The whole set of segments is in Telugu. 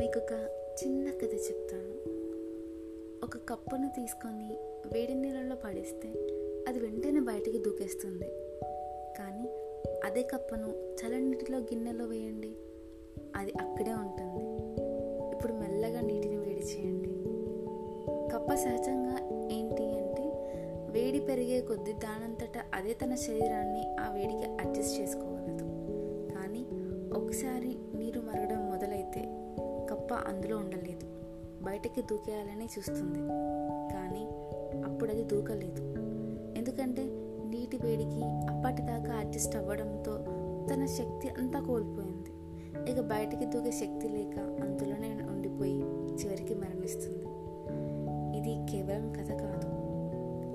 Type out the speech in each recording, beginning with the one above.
మీకు ఒక చిన్న కథ చెప్తాను. ఒక కప్పును తీసుకొని వేడి నీళ్ళలో పడేస్తే అది వెంటనే బయటికి దూకేస్తుంది. కానీ అదే కప్పను చల్లనీటిలో గిన్నెలో వేయండి. అది అక్కడే ఉంటుంది. ఇప్పుడు మెల్లగా నీటిని వేడి చేయండి. కప్ప సహజంగా ఏంటి అంటే వేడి పెరిగే కొద్ది దానంతటా అదే తన శరీరాన్ని ఆ వేడికి అడ్జస్ట్ చేసుకోగలదు. కానీ ఒకసారి కప్ప అందులో ఉండలేదు. బయటకి దూకేయాలని చూస్తుంది. కానీ అప్పుడు అది దూకలేదు. ఎందుకంటే నీటి వేడికి అప్పటిదాకా అడ్జస్ట్ అవ్వడంతో తన శక్తి అంతా కోల్పోయింది. ఇక బయటికి దూకే శక్తి లేక అందులోనే ఉండిపోయి చివరికి మరణిస్తుంది. ఇది కేవలం కథ కాదు.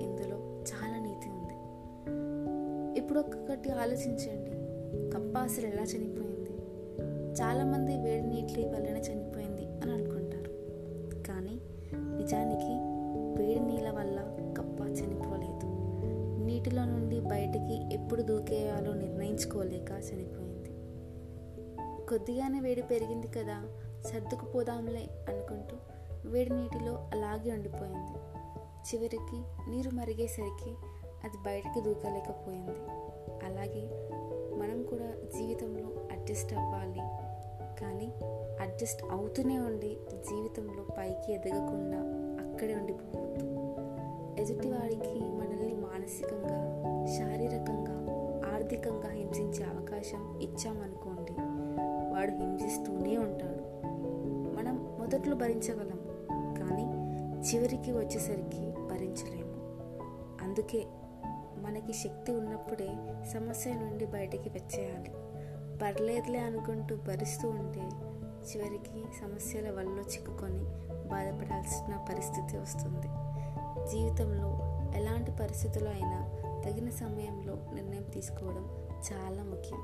ఇందులో చాలా నీతి ఉంది. ఇప్పుడు ఒక్కొక్కటి ఆలోచించండి. కప్ప అసలు ఎలా చనిపోయింది? చాలామంది వేడి నీటి వల్లనే చనిపోయింది ఎప్పుడు దూకేయాలో నిర్ణయించుకోలేక చనిపోయింది. కొద్దిగానే వేడి పెరిగింది కదా సర్దుకుపోదాంలే అనుకుంటూ వేడి నీటిలో అలాగే ఉండిపోయింది. చివరికి నీరు మరిగేసరికి అది బయటికి దూకలేకపోయింది. అలాగే మనం కూడా జీవితంలో అడ్జస్ట్ అవ్వాలి. కానీ అడ్జస్ట్ అవుతూనే ఉండి జీవితంలో పైకి ఎదగకుండా అక్కడే ఉండిపోవద్దు. ఎదుటివాడికి మనల్ని మానసికంగా శారీరకంగా ఆర్థికంగా హింసించే అవకాశం ఇచ్చామనుకోండి వాడు హింసిస్తూనే ఉంటాడు. మనం మొదట్లో భరించగలం కానీ చివరికి వచ్చేసరికి భరించలేము. అందుకే మనకి శక్తి ఉన్నప్పుడే సమస్య నుండి బయటికి వచ్చేయాలి. పర్లేదులే అనుకుంటూ భరిస్తూ ఉంటే చివరికి సమస్యల వల్ల చిక్కుకొని బాధపడాల్సిన పరిస్థితి వస్తుంది. జీవితంలో ఎలాంటి పరిస్థితులు అయినా తగిన సమయంలో నిర్ణయం తీసుకోవడం చాలా ముఖ్యం.